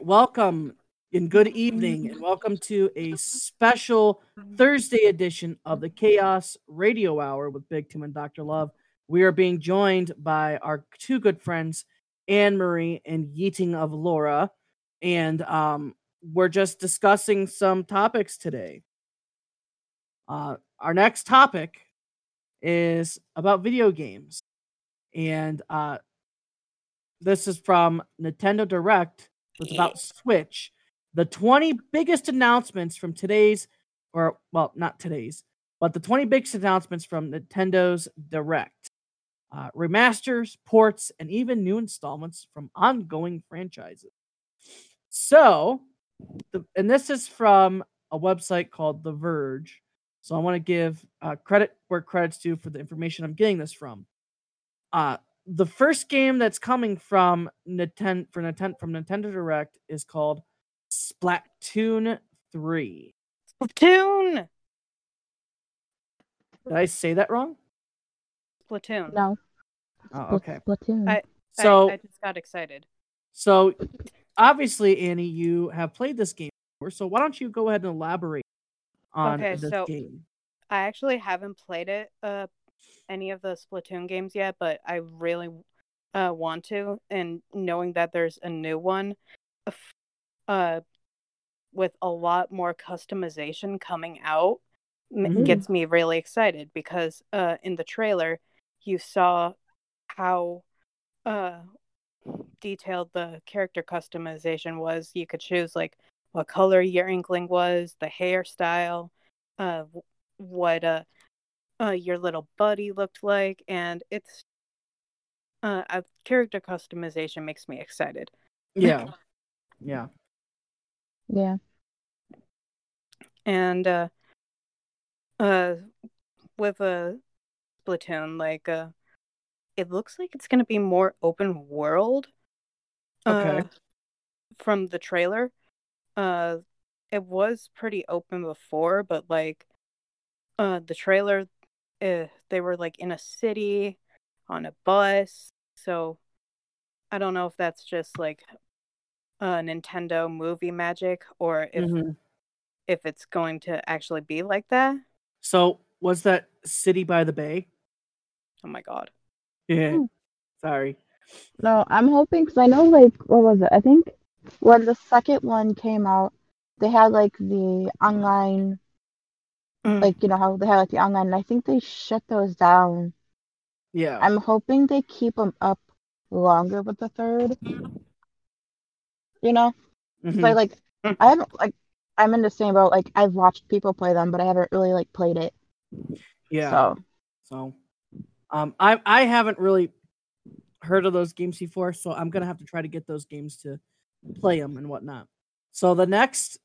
Welcome and good evening, and welcome to a special Thursday edition of the Chaos Radio Hour with Big Tim and Dr. Love. We are being joined by our two good friends, Annemarie and Yeeting of Laura, and um, we're just discussing some topics today. Uh, our next topic is about video games, and uh, this is from Nintendo Direct. It's about Switch. The 20 biggest announcements from today's, or well, not today's, but the 20 biggest announcements from Nintendo's Direct. Uh, remasters, ports, and even new installments from ongoing franchises. So, the, and this is from a website called The Verge. So I want to give uh, credit where credit's due for the information I'm getting this from. Uh, the first game that's coming from Nintendo for Nintendo from Nintendo Direct is called Splatoon 3. Splatoon. Did I say that wrong? Splatoon. No. Oh, okay. Splatoon. I- So I, I just got excited. so obviously Annie, you have played this game before, so why don't you go ahead and elaborate on Okay, this so- game? I actually haven't played it, uh, any of the Splatoon games yet, but I really uh want to. And knowing that there's a new one, uh, with a lot more customization coming out, m- Mhm. gets me really excited because uh in the trailer you saw how uh detailed the character customization was. You could choose like what color your inkling was, the hairstyle, uh what uh, uh your little buddy looked like and it's uh a character customization makes me excited. Yeah. Yeah. yeah. And uh uh with a Splatoon like uh it looks like it's going to be more open world Okay. uh, from the trailer. Uh, it was pretty open before, but like, uh, the trailer, uh, they were like in a city on a bus. So I don't know if that's just like a Nintendo movie magic or if Mhm. if it's going to actually be like that. So was that City by the Bay? Oh my god. Yeah. Hmm. Sorry. No, I'm hoping because I know, like, what was it? I think when the second one came out, they had like the online, Mm. like you know how they had like the online. And I think they shut those down. Yeah. I'm hoping they keep them up longer with the third. You know, Mhm. I like, Mm. I haven't like, I'm in the same boat. Like, I've watched people play them, but I haven't really like played it. Yeah. So So, um, I I haven't really heard of those games before, so I'm gonna have to try to get those games to play them and whatnot. So the next,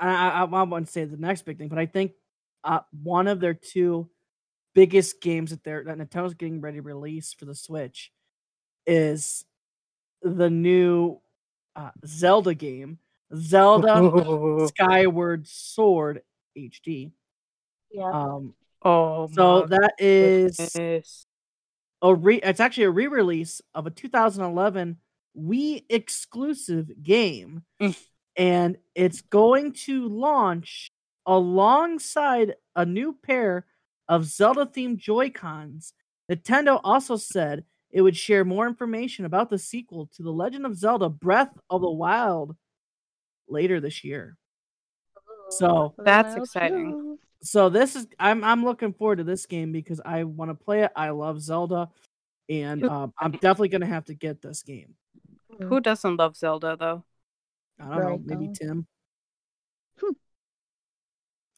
I I, I won't say the next big thing, but I think uh, one of their two biggest games that they're that Nintendo's getting ready to release for the Switch is the new uh, Zelda game, Zelda Skyward Sword HD. yeah, Um, oh so that is goodness. a re it's actually a re-release of a 2011 Wii exclusive game Mm. And it's going to launch alongside a new pair of Zelda themed Joy-Cons. Nintendo also said it would share more information about the sequel to The Legend of Zelda Breath of the Wild later this year. So That's exciting. so this is I'm I'm looking forward to this game because I want to play it. I love Zelda, and um, I'm definitely gonna have to get this game. Who doesn't love Zelda though? I don't know, maybe on. Tim, Hmm.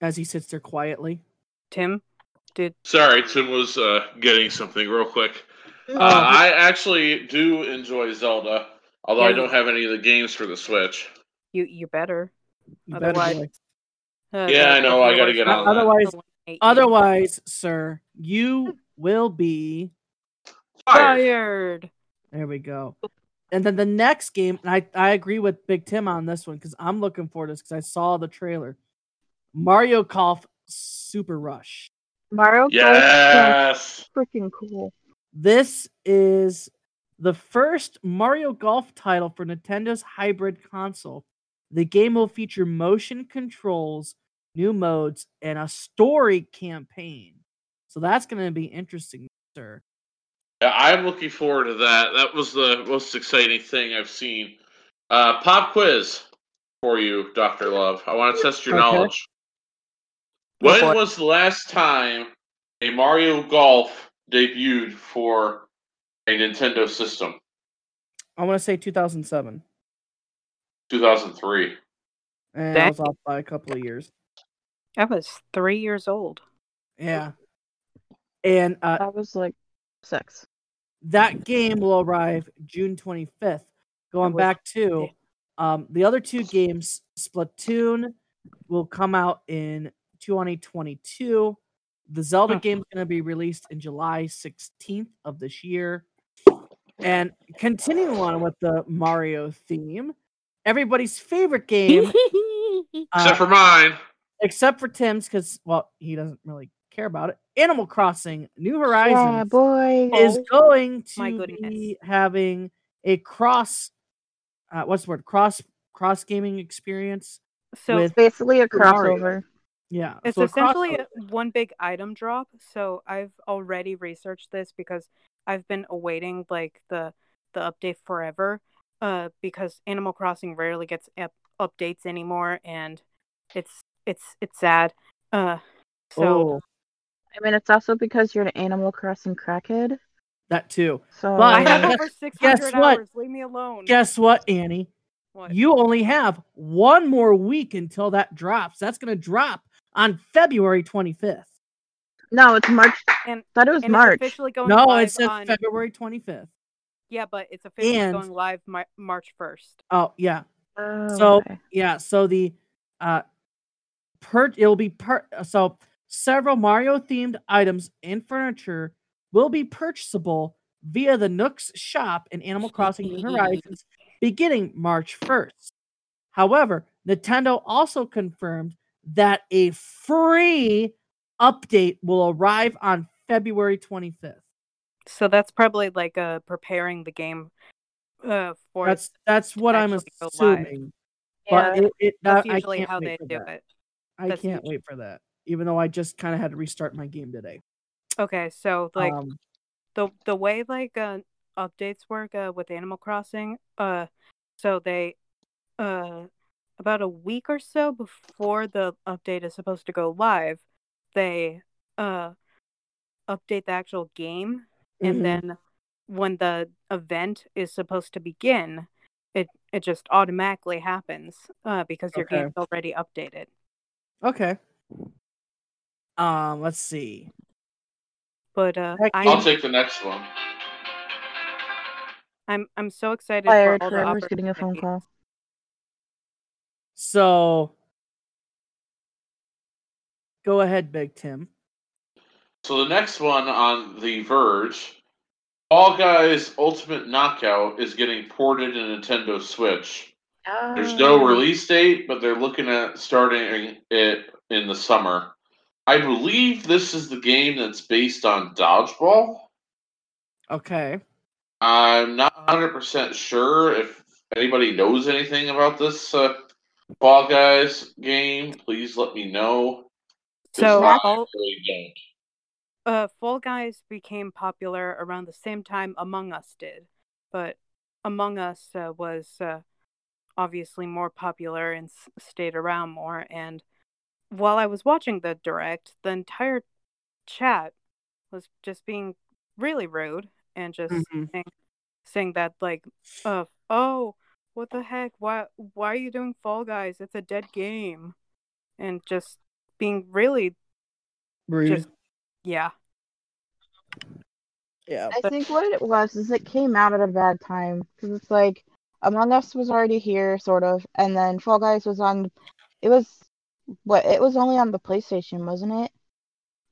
as he sits there quietly. Tim? Did Sorry, Tim was uh, getting something real quick. Uh, Oh, I actually do enjoy Zelda, although I don't have any of the games for the Switch. you you better. you otherwise- boy. Uh, Yeah, I know, I gotta get one on will that. Otherwise- Otherwise, sir, you will be. Fire. fired. There we go. And then the next game, and I, I agree with Big Tim on this one because I'm looking forward to this because I saw the trailer. Mario Golf Super Rush. Mario Kart Yes. freaking cool. This is the first Mario Golf title for Nintendo's hybrid console. The game will feature motion controls, new modes, and a story campaign. So that's going to be interesting, sir. Yeah, I'm looking forward to that. That was the most exciting thing I've seen. Uh, pop quiz for you, Doctor Love. I want to test your Okay. knowledge. When for was the last time a Mario Golf debuted for a Nintendo system? I want to say 2007. 2003. And Dang. I was off by a couple of years. I was three years old. Yeah. And uh, I was like six. That game will arrive June 25th. Going back to um, the other two games, Splatoon will come out in 2022. The Zelda game is going to be released in July 16th of this year. And continuing on with the Mario theme, everybody's favorite game, uh, Except for mine. except for Tim's, because well, he doesn't really care about it. Animal Crossing: New Yeah, Horizons boy. is Oh, going to goodness. be having a cross uh, what's the word cross cross gaming experience So It's basically a Mario. crossover. yeah It's so essentially a- one big item drop. So I've already researched this because I've been awaiting like the the update forever. Uh, because Animal Crossing rarely gets up- updates anymore, and it's it's it's sad. Uh, so oh I mean, it's also because you're an Animal Crossing crackhead. that too So But- I have guess- over six hundred what? hours. Leave me alone. guess what annie What? you only have one more week until that drops that's going to drop on february 25th no, it's March. And- thought it was and March. it's officially going no live it says on. february 25th Yeah, but it's officially And- going live Mar- March first. oh yeah Oh, So okay. yeah, so the uh per it'll be per so several Mario themed items and furniture will be purchasable via the Nooks shop in Animal Crossing New Horizons beginning March 1st. However, Nintendo also confirmed that a free update will arrive on February 25th. So that's probably like uh preparing the game uh for That's that's what I'm assuming. Yeah, But it, it that's usually how they do that. it. I can't wait for that. Even though I just kind of had to restart my game today. Okay, so like um, the the way like uh updates work uh with Animal Crossing, uh so they uh about a week or so before the update is supposed to go live, they uh update the actual game and mhm. then when the event is supposed to begin, it it just automatically happens uh because your Okay. game's already updated. okay. Um, let's see. But uh I I'll take the next one. I'm I'm so excited Fired. for all the Whoever's getting a phone call. So go ahead, Big Tim. So the next one on The Verge, Fall Guys Ultimate Knockout is getting ported to Nintendo Switch. There's no Oh. release date, but they're looking at starting it in the summer. I believe this is the game that's based on Dodgeball. Okay. I'm not 100% sure if anybody knows anything about this uh, Fall Guys game. Please let me know. So I really don't. uh Fall Guys became popular around the same time Among Us did, but Among Us uh, was uh, obviously more popular and s- stayed around more. And while I was watching the direct, the entire chat was just being really rude and just Mhm. saying, saying that like, uh, oh, what the heck? Why why are you doing Fall Guys? It's a dead game, and just being really Rude. just yeah. yeah. I think what it was is it came out at a bad time because it's like Among Us was already here, sort of, and then Fall Guys was on. It was what? It was only on the PlayStation, wasn't it,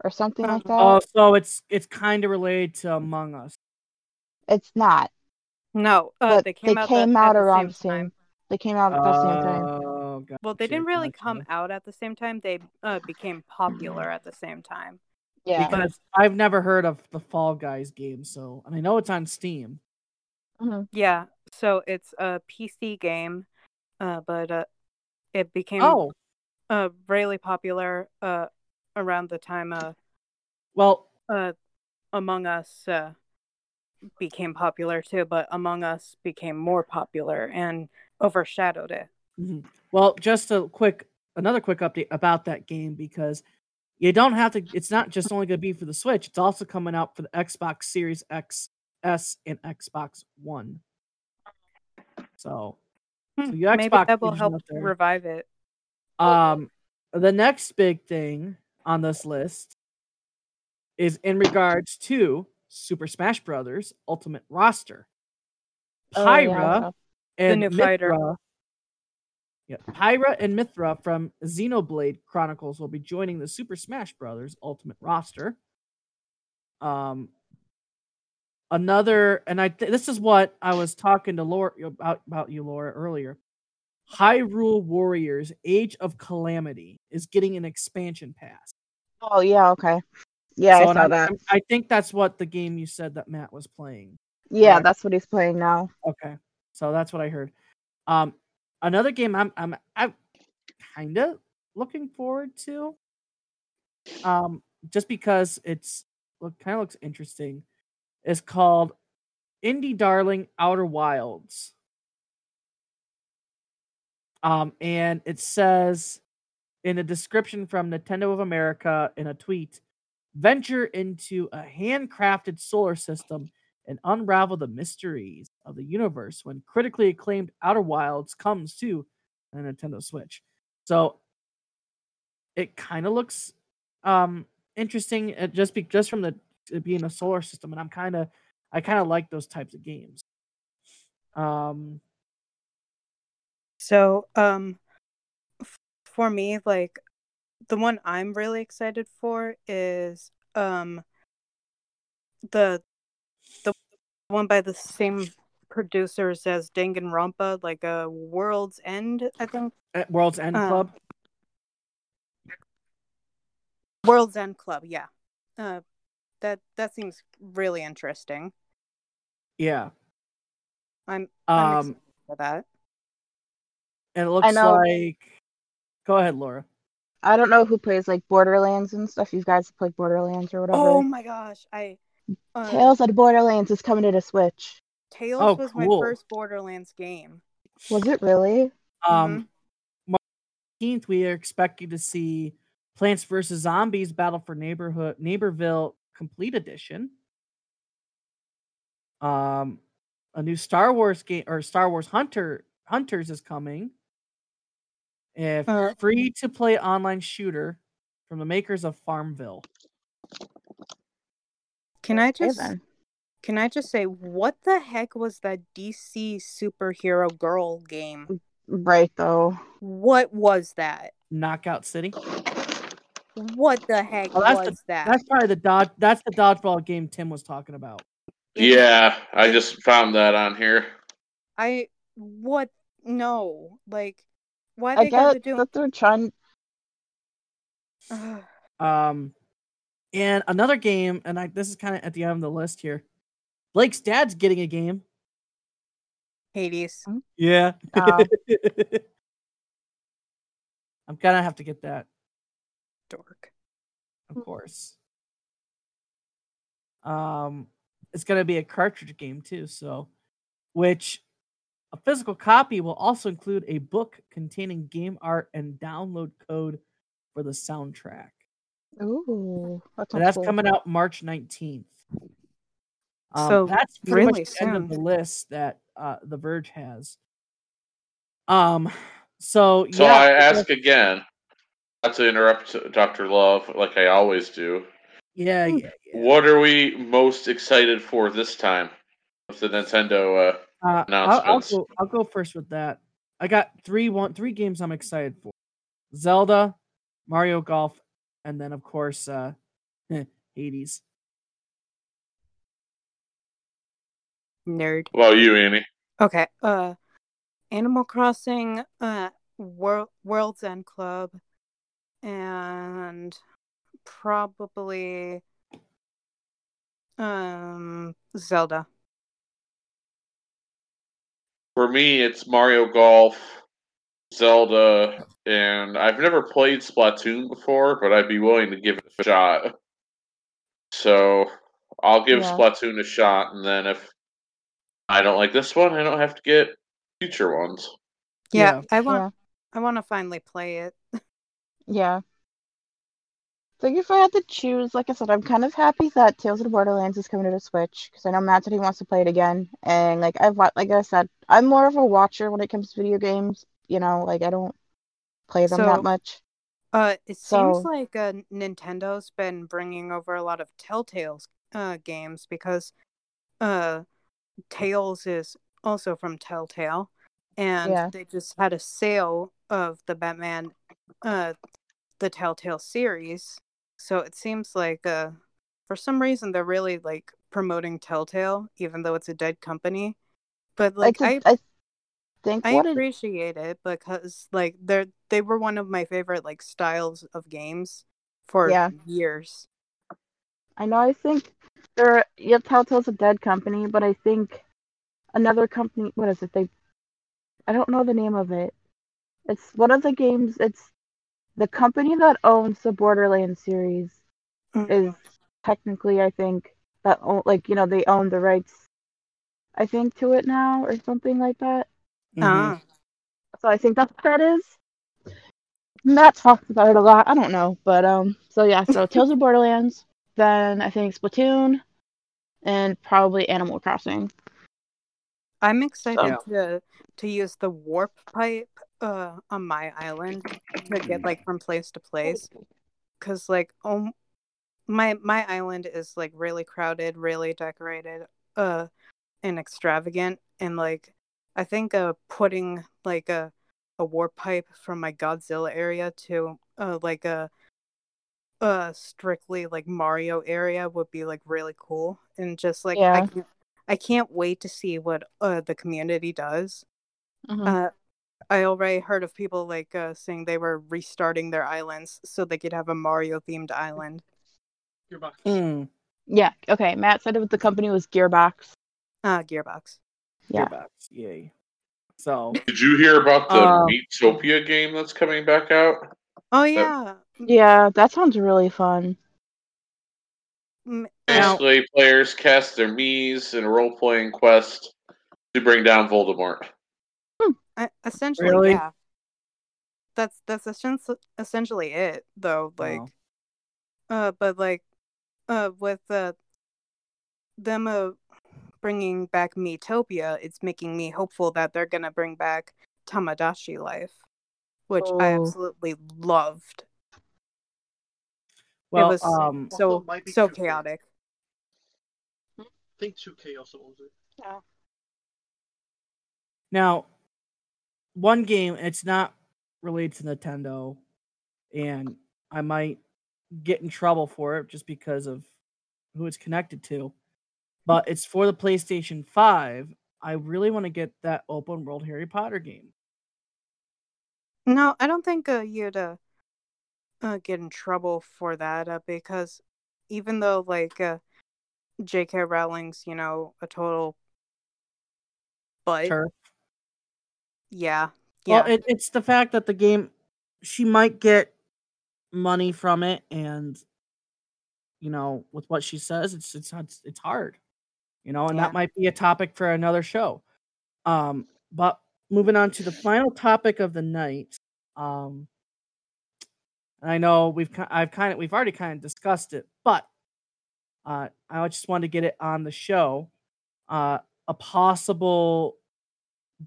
or something like that? Oh, so it's it's kind of related to Among Us. it's not. No, uh, But they came they out, came the, out at around the the same same. time. They came out at the same time. Oh, Well, they didn't really gotcha. come out at the same time. They uh, became popular at the same time. Yeah. because I've never heard of the Fall Guys game, so and I know it's on Steam. Mhm. Yeah, so it's a PC game, uh, but uh, it became Oh, uh, really popular uh, around the time uh, well, uh, Among Us uh, became popular too, but Among Us became more popular and overshadowed it. mhm. well, just a quick, another quick update about that game because you don't have to. It's not just only going to be for the Switch. It's also coming out for the Xbox Series X, S, and Xbox One. So, Hmm, So you Maybe that will help revive it. Um, the next big thing on this list is in regards to Super Smash Brothers Ultimate Roster. Oh, yeah, Pyra and new fighter. Mythra. Yeah, Pyra and Mythra from Xenoblade Chronicles will be joining the Super Smash Brothers Ultimate Roster. Um, another, and I th- this is what I was talking to Laura about about you, Laura, earlier. Hyrule Warriors: Age of Calamity is getting an expansion pass. Oh yeah, okay. Yeah, So, I saw that. I think that's what the game you said that Matt was playing. Yeah, correct. that's what he's playing now. Okay, so that's what I heard. Um, another game I'm I'm I'm kind of looking forward to. Um, just because it's look kind of looks interesting, is called Indie Darling Outer Wilds. Um, and it says in a description from Nintendo of America in a tweet, venture into a handcrafted solar system and unravel the mysteries of the universe when critically acclaimed Outer Wilds comes to a Nintendo Switch. So it kind of looks um interesting uh, just be, just from the it being a solar system and I'm kind of I kind of like those types of games. Um So, um, f- for me, like the one I'm really excited for is um the the one by the same producers as Danganronpa, like a World's End, I think. at World's End Uh, Club. World's End Club, yeah. Uh, that that seems really interesting. Yeah. I'm I'm Um for that. And it looks know- like Go ahead, Laura. I don't know who plays like Borderlands and stuff. You guys play Borderlands or whatever. Oh my gosh, I uh, Tales of Borderlands is coming to the Switch. Tales Oh, was cool. my first Borderlands game. Was it really? Um, March 18th, we are expecting to see Plants vs. Zombies Battle for Neighborhood Neighborville Complete Edition. Um, a new Star Wars game or Star Wars Hunter Hunters is coming. A Uh, free to play online shooter from the makers of Farmville. Can I just then. can I just say what the heck was that DC superhero girl game? Right though. What was that? Knockout City. What the heck Oh, that's the- was that? That's probably the dodge. That's the dodgeball game Tim was talking about. Yeah, I just found that on here. I what no like why I they got to get do that they're trying. Um, and another game, and I this is kind of at the end of the list here. Blake's dad's getting a game. Hades. Yeah. Oh. I'm gonna have to get that, Dork. of course. Um, it's gonna be a cartridge game too, so which a physical copy will also include a book containing game art and download code for the soundtrack. Ooh, that And sounds that's cool. coming out March 19th. Um, So, that's pretty really much the end of the list that uh, The Verge has. Um, so So yeah, I I guess- ask again, not to interrupt Dr. Love like I always do. yeah, yeah, yeah. What are we most excited for this time with the Nintendo? Uh, Uh, I'll, I'll go. I'll go first with that. I got three one three games I'm excited for: Zelda, Mario Golf, and then of course uh, Hades. Nerd. well, you, Annie. Okay. Uh Animal Crossing, uh World World's End Club and probably um Zelda. For me, it's Mario Golf, Zelda, and I've never played Splatoon before, but I'd be willing to give it a shot. So I'll give Yeah. Splatoon a shot, and then if I don't like this one, I don't have to get future ones. Yeah, Yeah. I want Yeah. I want to finally play it. Yeah. So if I had to choose, like I said, I'm kind of happy that Tales of the Borderlands is coming to the Switch because I know Matt said he wants to play it again, and like I've like I said, I'm more of a watcher when it comes to video games. You know, like I don't play them So- that much. Uh, it So- seems like uh, Nintendo's been bringing over a lot of Telltale's uh, games because uh, Tales is also from Telltale, and Yeah. they just had a sale of the Batman, uh, the Telltale series. So it seems like uh, for some reason they're really like promoting Telltale, even though it's a dead company. But like Like I I think I it appreciate it because like they're they were one of my favorite like styles of games for Yeah. years. I know I think they're yeah, Telltale's a dead company, but I think another company what is it? They I don't know the name of it. It's one of the games it's the company that owns the Borderlands series is technically I think that own, like you know they own the rights I think to it now or something like that. Ah, So I think that's what that is. Matt talks about it a lot. I don't know, but um. So yeah, so Tales of Borderlands, then I think Splatoon, and probably Animal Crossing. I'm excited So- to to use the warp pipe uh on my island to get like from place to place cuz like um my my island is like really crowded, really decorated, uh and extravagant and like I think uh putting like a a warp pipe from my Godzilla area to uh like a uh strictly like Mario area would be like really cool and just like I Yeah. can't I can't wait to see what uh the community does. Mhm. Uh I already heard of people like uh saying they were restarting their islands so they could have a Mario themed island. Mm, Yeah. Okay. Matt said it the company was Gearbox. Uh Gearbox. Yeah. Gearbox, Yay. So Did you hear about the Um, Miitopia game that's coming back out? Oh yeah. Yeah, that sounds really fun. M- Now- Basically, players cast their Mii's in a role playing quest to bring down Voldemort. I, essentially Really? yeah. That's that's essen- essentially it though like Wow. uh but like uh with uh them uh bringing back Miitopia it's making me hopeful that they're going to bring back Tomodachi life which I Oh. absolutely loved. well, was- um, So it so 2K. chaotic. I think 2K also owns it. Yeah. Now, one game, it's not related to Nintendo, and I might get in trouble for it just because of who it's connected to. But it's for the PlayStation 5. I really want to get that open world Harry Potter game. No, I don't think uh, you'd uh, uh, get in trouble for that uh, because even though like uh, J.K. Rowling's, you know, a total but TERF. Yeah, yeah, Well, it, it's the fact that the game, she might get money from it, and you know, with what she says, it's it's it's, hard, you know, and Yeah. that might be a topic for another show. Um, but moving on to the final topic of the night, um, and I know we've I've kind of we've already kind of discussed it, but uh, I just wanted to get it on the show. Uh, a possible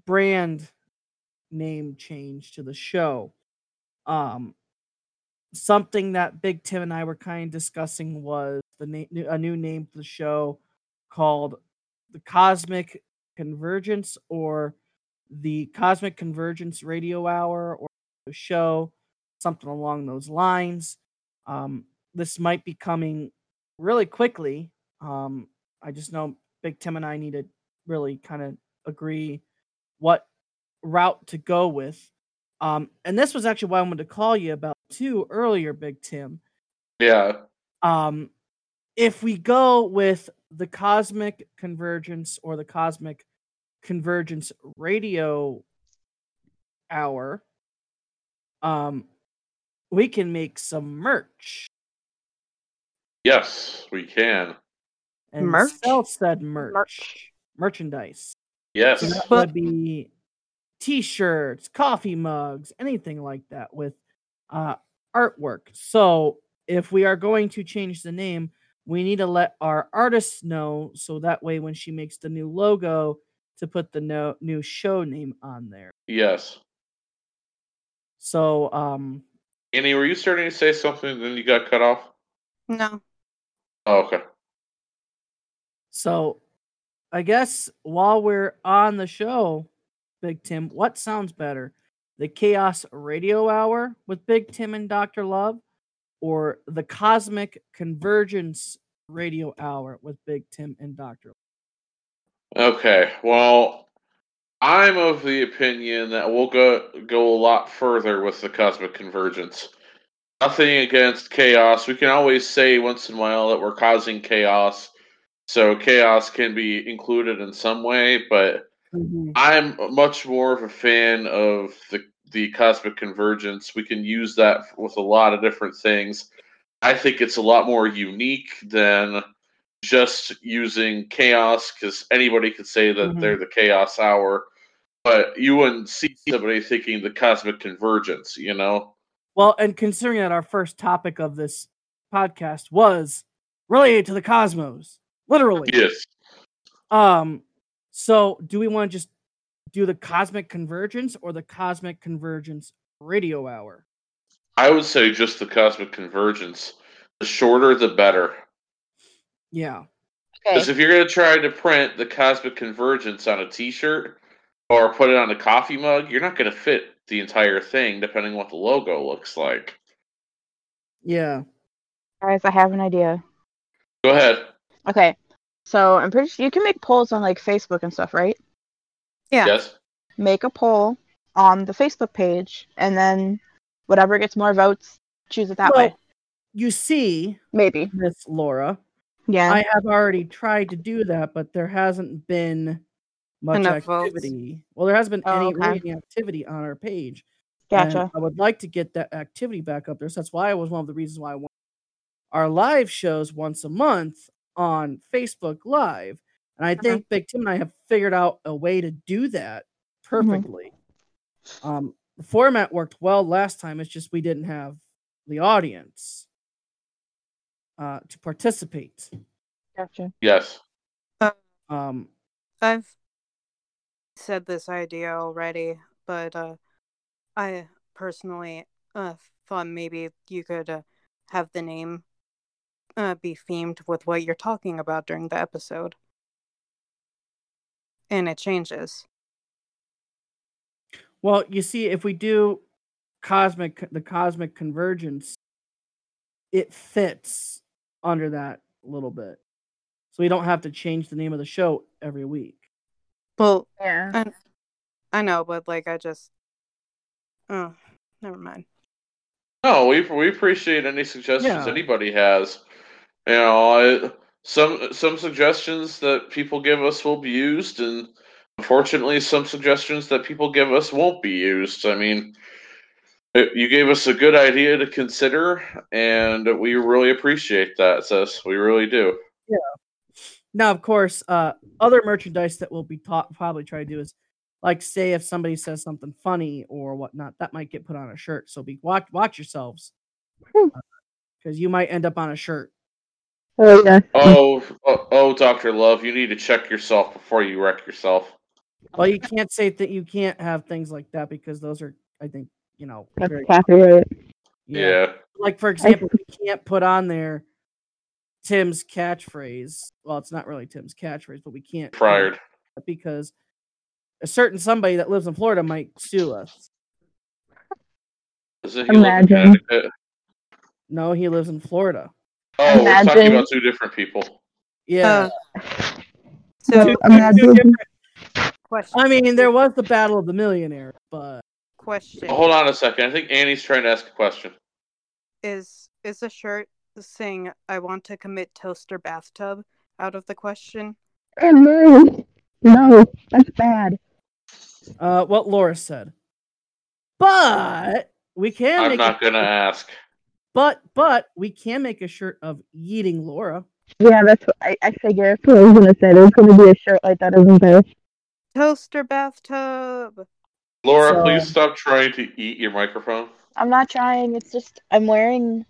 brand name change to the show. Um, something that Big Tim and I were kind of discussing was the name, a new name for the show called the Cosmic Convergence or the Cosmic Convergence Radio Hour or the show, something along those lines. Um, this might be coming really quickly. Um, I just know Big Tim and I need to really kind of agree what route to go with. Um, and this was actually what I wanted to call you about too earlier, Big Tim. Yeah. Um, if we go with the cosmic convergence or the cosmic Convergence Radio Hour, um, we can make some merch Yes, we can. and Merch? sell said merch, Merch. merchandise. Yes. So that would be t-shirts, coffee mugs, anything like that with uh, artwork. So if we are going to change the name, we need to let our artists know so that way when she makes the new logo to put the no, new show name on there. Yes. So um Annie, were you starting to say something then you got cut off? No. Oh, okay. so I guess while we're on the show, Big Tim, what sounds better? The Chaos Radio Hour with Big Tim and Dr. Love or the Cosmic Convergence Radio Hour with Big Tim and Dr. Love? Okay. Well, I'm of the opinion that we'll go go a lot further with the cosmic convergence. Nothing against chaos. We can always say once in a while that we're causing chaos, so chaos can be included in some way. But I'm much more of a fan of the the cosmic convergence. We can use that with a lot of different things. I think it's a lot more unique than just using chaos because anybody could say that Mhm. they're the chaos hour, but you wouldn't see somebody thinking the cosmic convergence. You know? Well, and considering that our first topic of this podcast was related to the cosmos, literally. Yes. Um, so do we want to just do the cosmic convergence or the cosmic convergence radio hour? I would say just the cosmic convergence. The shorter, the better. Yeah. Okay. Because if you're going to try to print the cosmic convergence on a T-shirt or put it on a coffee mug, you're not going to fit the entire thing, depending on what the logo looks like. Yeah. Guys, I have an idea. Go ahead. Okay. So I'm pretty sure you can make polls on like Facebook and stuff, right? Yeah. Yes. Make a poll on the Facebook page and then whatever gets more votes, choose it that Well, way. You see, Maybe. Miss Laura, Yeah. I have already tried to do that, but there hasn't been much Enough votes. activity. Well, there hasn't been Oh, any okay. really activity on our page. and gotcha. I would like to get that activity back up there. So that's why it was one of the reasons why I want our live shows once a month on Facebook Live. And I think Big Tim and I have figured out a way to do that perfectly. Um, the format worked well last time. It's just we didn't have the audience uh, to participate. Gotcha. Yes. Um, I've said this idea already, but uh, I personally uh, thought maybe you could uh, have the name uh, be themed with what you're talking about during the episode. And it changes. well, you see, if we do cosmic, the cosmic convergence, it fits under that a little bit. So we don't have to change the name of the show every week. Well, Yeah. I know, but like I just. Oh, never mind. No, we we appreciate any suggestions Yeah. anybody has. You know, I, some some suggestions that people give us will be used, and unfortunately, some suggestions that people give us won't be used. I mean, it- you gave us a good idea to consider, and we really appreciate that, sis. We really do. Yeah. Now, of course, uh, other merchandise that we'll be taught probably try to do is like say if somebody says something funny or whatnot, that might get put on a shirt. So be watch watch yourselves Hmm. because you might end up on a shirt. Oh yeah. Oh, oh, oh, Doctor Love, you need to check yourself before you wreck yourself. Well, you can't say that you can't have things like that because those are, I think, you know, That's very, copyright. Yeah. Like for example, we can't put on there Tim's catchphrase. Well, it's not really Tim's catchphrase, but we can't do Fired. that because a certain somebody that lives in Florida might sue us. Isn't he live in Imagine. No, he lives in Florida. Oh, we're talking about two different people. Yeah. Uh, So so, Two- two imagine. different- question. I mean, there was the Battle of the Millionaire, but question. Hold on a second. I think Annie's trying to ask a question. Is is a shirt saying I want to commit toaster bathtub out of the question? Oh no. No, that's bad. Uh, what Laura said. But we can I'm make not a, gonna ask. But but we can make a shirt of eating Laura. Yeah, that's what I, I figured. That's what I was gonna say. There's gonna be a shirt like that, isn't there? Toaster bathtub. Laura, So- please stop trying to eat your microphone. I'm not trying. It's just I'm wearing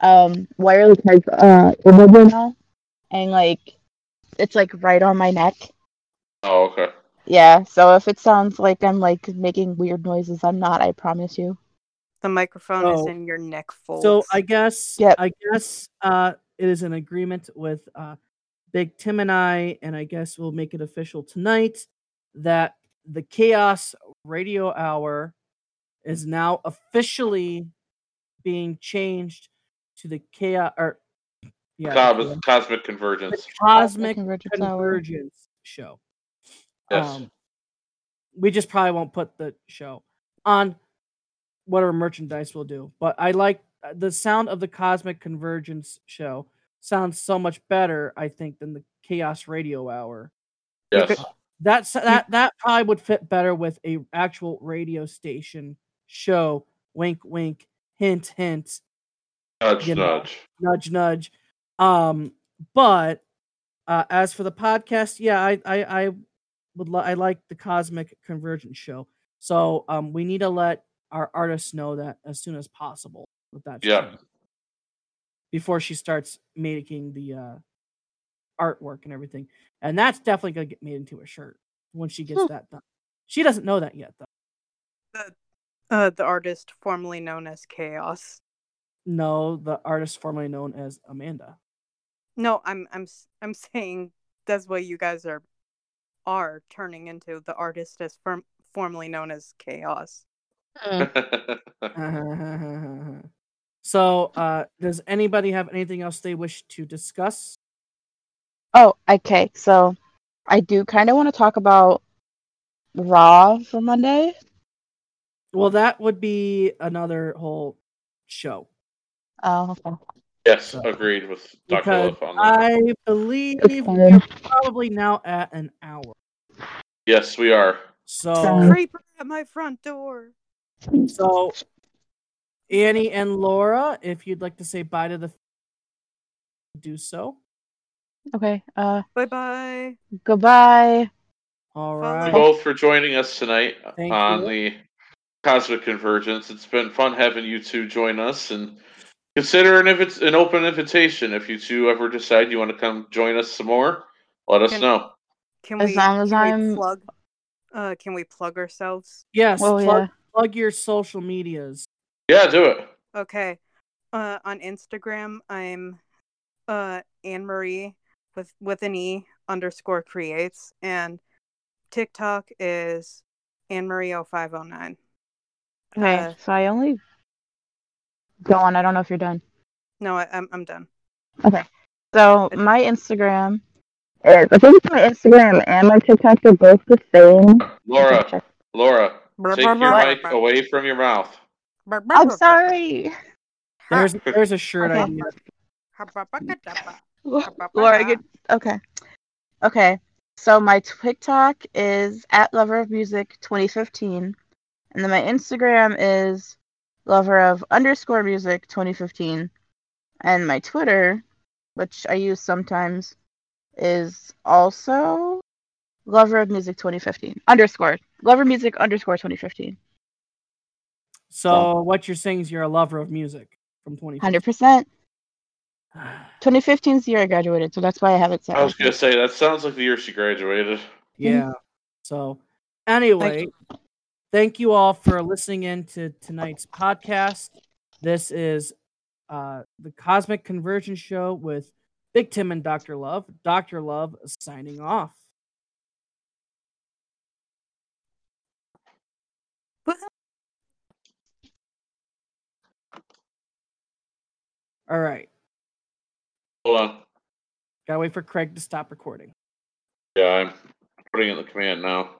um wireless heads uh earbuds now, and like it's like right on my neck. Oh, okay. Yeah, so if it sounds like I'm like making weird noises, I'm not. I promise you. The microphone is in your neck folds. So I guess Yep. I guess uh it is an agreement with uh Big Tim and I, and I guess we'll make it official tonight that the Chaos Radio Hour is now officially being changed to the Chaos or yeah, the Cos- cosmic the convergence. Cosmic Convergence Convergence show. Yes. Um, we just probably won't put the show on whatever merchandise we'll do. But I like uh, the sound of the Cosmic Convergence show. Sounds so much better, I think, than the Chaos Radio Hour. yes. That's that that probably would fit better with a actual radio station show. Wink, wink, hint, hint, Nudge, you know. nudge. nudge, nudge. Um, but uh, as for the podcast, yeah, I I, I would li- I like the Cosmic Convergence show. So um, we need to let our artists know that as soon as possible with that Yeah. changed. before she starts making the uh, artwork and everything, and that's definitely gonna get made into a shirt when she gets Hmm. that done. She doesn't know that yet, though. the, uh, the artist formerly known as Chaos. No, the artist formerly known as Amanda. No, I'm I'm s- I'm saying that's what you guys are are turning into. The artist is firm, formerly known as Chaos. so, uh, does anybody have anything else they wish to discuss? Oh, okay. So I do kind of want to talk about Raw for Monday. Well, that would be another whole show Oh, okay. yes, So- agreed with Dr. because Love on that. I believe It's we're probably now at an hour. Yes, we are. So, Creeper at my front door. So Annie and Laura, if you'd like to say bye to the, do so. Okay. Uh, Bye bye. goodbye. All right. Thank you both for joining us tonight Thank on you. the Cosmic Convergence. It's been fun having you two join us and consider an if it's an open invitation. If you two ever decide you want to come join us some more, let us Can- know. Can we, As we? long as can I'm- plug. Uh, can we plug ourselves? Yes, Well, plug, yeah. Plug your social medias. Yeah, do it. Okay. Uh, on Instagram, I'm uh Anne Marie with with an E underscore creates, and TikTok is Anne Marie 0509. Okay. Uh, so I only go on. I don't know if you're done. No, I, I'm I'm done. Okay, so my Instagram is I think my Instagram and my TikTok are both the same. Laura, Laura, Brr, take your mic away from your mouth. Brr, brr, I'm sorry. There's there's a shirt Okay. idea. brr. Laura, get okay. Okay. So my TikTok is at Lover of Music 2015, and then my Instagram is Lover of underscore Music 2015, and my Twitter, which I use sometimes, is also Lover of Music 2015 underscore Lover Music underscore 2015. So what you're saying is you're a lover of music from 20. Hundred percent. 2015 is the year I graduated, so that's why I have it set. I was gonna say that sounds like the year she graduated. Yeah. So anyway, thank you all for listening in to tonight's podcast. This is uh the Cosmic Convergence Show with Big Tim and Dr. Love. Dr. Love signing off. All right. Hold on. Gotta wait for Craig to stop recording. Yeah, I'm putting in the command now.